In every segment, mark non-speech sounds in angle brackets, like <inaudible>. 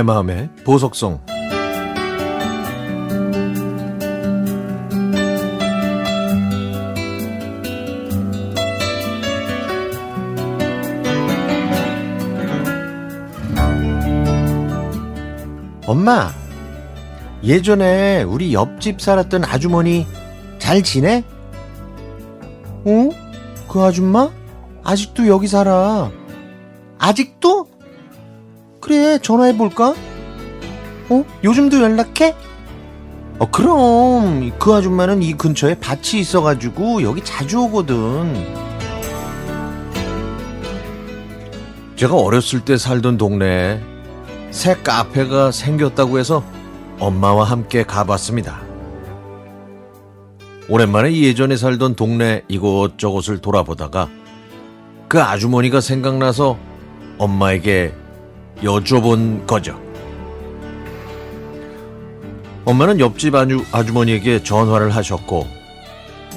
내 마음의 보석성 엄마 예전에 우리 옆집 살았던 아주머니 잘 지내? 어? 그 아줌마? 아직도 여기 살아. 아직도? 그래, 전화해볼까? 어? 요즘도 연락해? 어, 그럼. 그 아줌마는 이 근처에 밭이 있어가지고 여기 자주 오거든. 제가 어렸을 때 살던 동네에 새 카페가 생겼다고 해서 엄마와 함께 가봤습니다. 오랜만에 예전에 살던 동네 이곳저곳을 돌아보다가 그 아주머니가 생각나서 엄마에게 여쭤본 거죠. 엄마는 옆집 아주, 아주머니에게 전화를 하셨고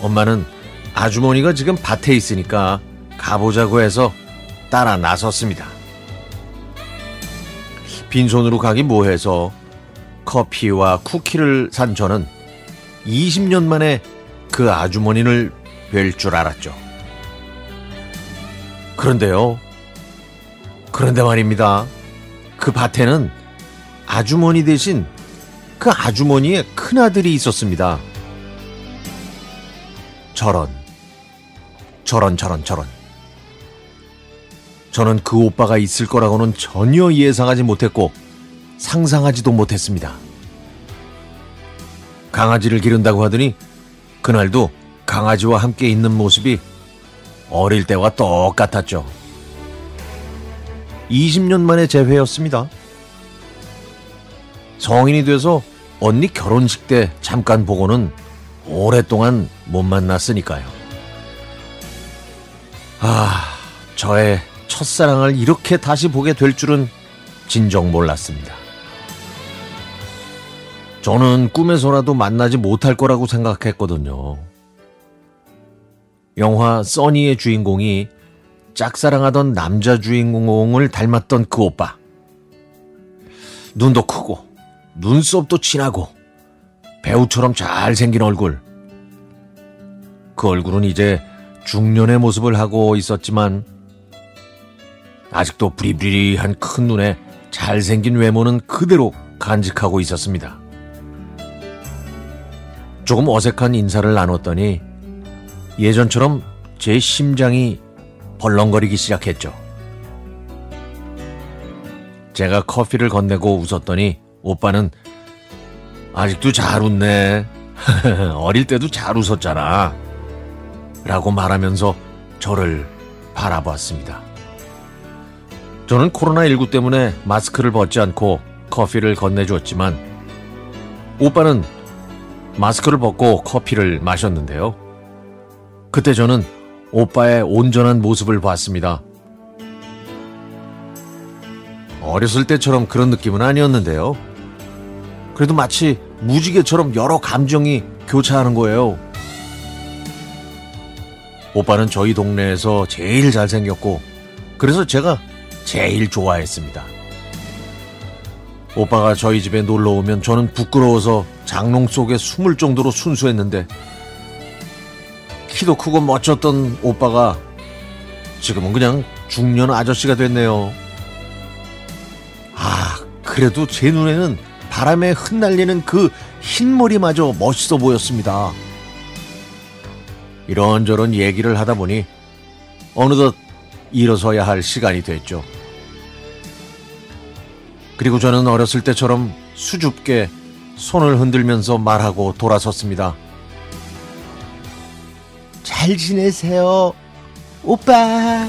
엄마는 아주머니가 지금 밭에 있으니까 가보자고 해서 따라 나섰습니다. 빈손으로 가기 뭐해서 커피와 쿠키를 산 저는 20년 만에 그 아주머니를 뵐 줄 알았죠. 그런데요. 그런데 말입니다. 그 밭에는 아주머니 대신 그 아주머니의 큰아들이 있었습니다. 저런, 저런, 저런, 저런. 저는 그 오빠가 있을 거라고는 전혀 예상하지 못했고 상상하지도 못했습니다. 강아지를 기른다고 하더니 그날도 강아지와 함께 있는 모습이 어릴 때와 똑같았죠. 20년 만에 재회였습니다. 성인이 돼서 언니 결혼식 때 잠깐 보고는 오랫동안 못 만났으니까요. 아, 저의 첫사랑을 이렇게 다시 보게 될 줄은 진정 몰랐습니다. 저는 꿈에서라도 만나지 못할 거라고 생각했거든요. 영화 써니의 주인공이 짝사랑하던 남자 주인공을 닮았던 그 오빠. 눈도 크고, 눈썹도 진하고, 배우처럼 잘생긴 얼굴. 그 얼굴은 이제 중년의 모습을 하고 있었지만, 아직도 부리부리한 큰 눈에 잘생긴 외모는 그대로 간직하고 있었습니다. 조금 어색한 인사를 나눴더니 예전처럼 제 심장이 벌렁거리기 시작했죠. 제가 커피를 건네고 웃었더니 오빠는 아직도 잘 웃네. <laughs> 어릴 때도 잘 웃었잖아. 라고 말하면서 저를 바라보았습니다. 저는 코로나19 때문에 마스크를 벗지 않고 커피를 건네주었지만 오빠는 마스크를 벗고 커피를 마셨는데요. 그때 저는 오빠의 온전한 모습을 봤습니다. 어렸을 때처럼 그런 느낌은 아니었는데요. 그래도 마치 무지개처럼 여러 감정이 교차하는 거예요. 오빠는 저희 동네에서 제일 잘생겼고, 그래서 제가 제일 좋아했습니다. 오빠가 저희 집에 놀러 오면 저는 부끄러워서 장롱 속에 숨을 정도로 순수했는데 키도 크고 멋졌던 오빠가 지금은 그냥 중년 아저씨가 됐네요. 아, 그래도 제 눈에는 바람에 흩날리는 그 흰머리마저 멋있어 보였습니다. 이런저런 얘기를 하다 보니 어느덧 일어서야 할 시간이 됐죠. 그리고 저는 어렸을 때처럼 수줍게 손을 흔들면서 말하고 돌아섰습니다. 잘 지내세요, 오빠.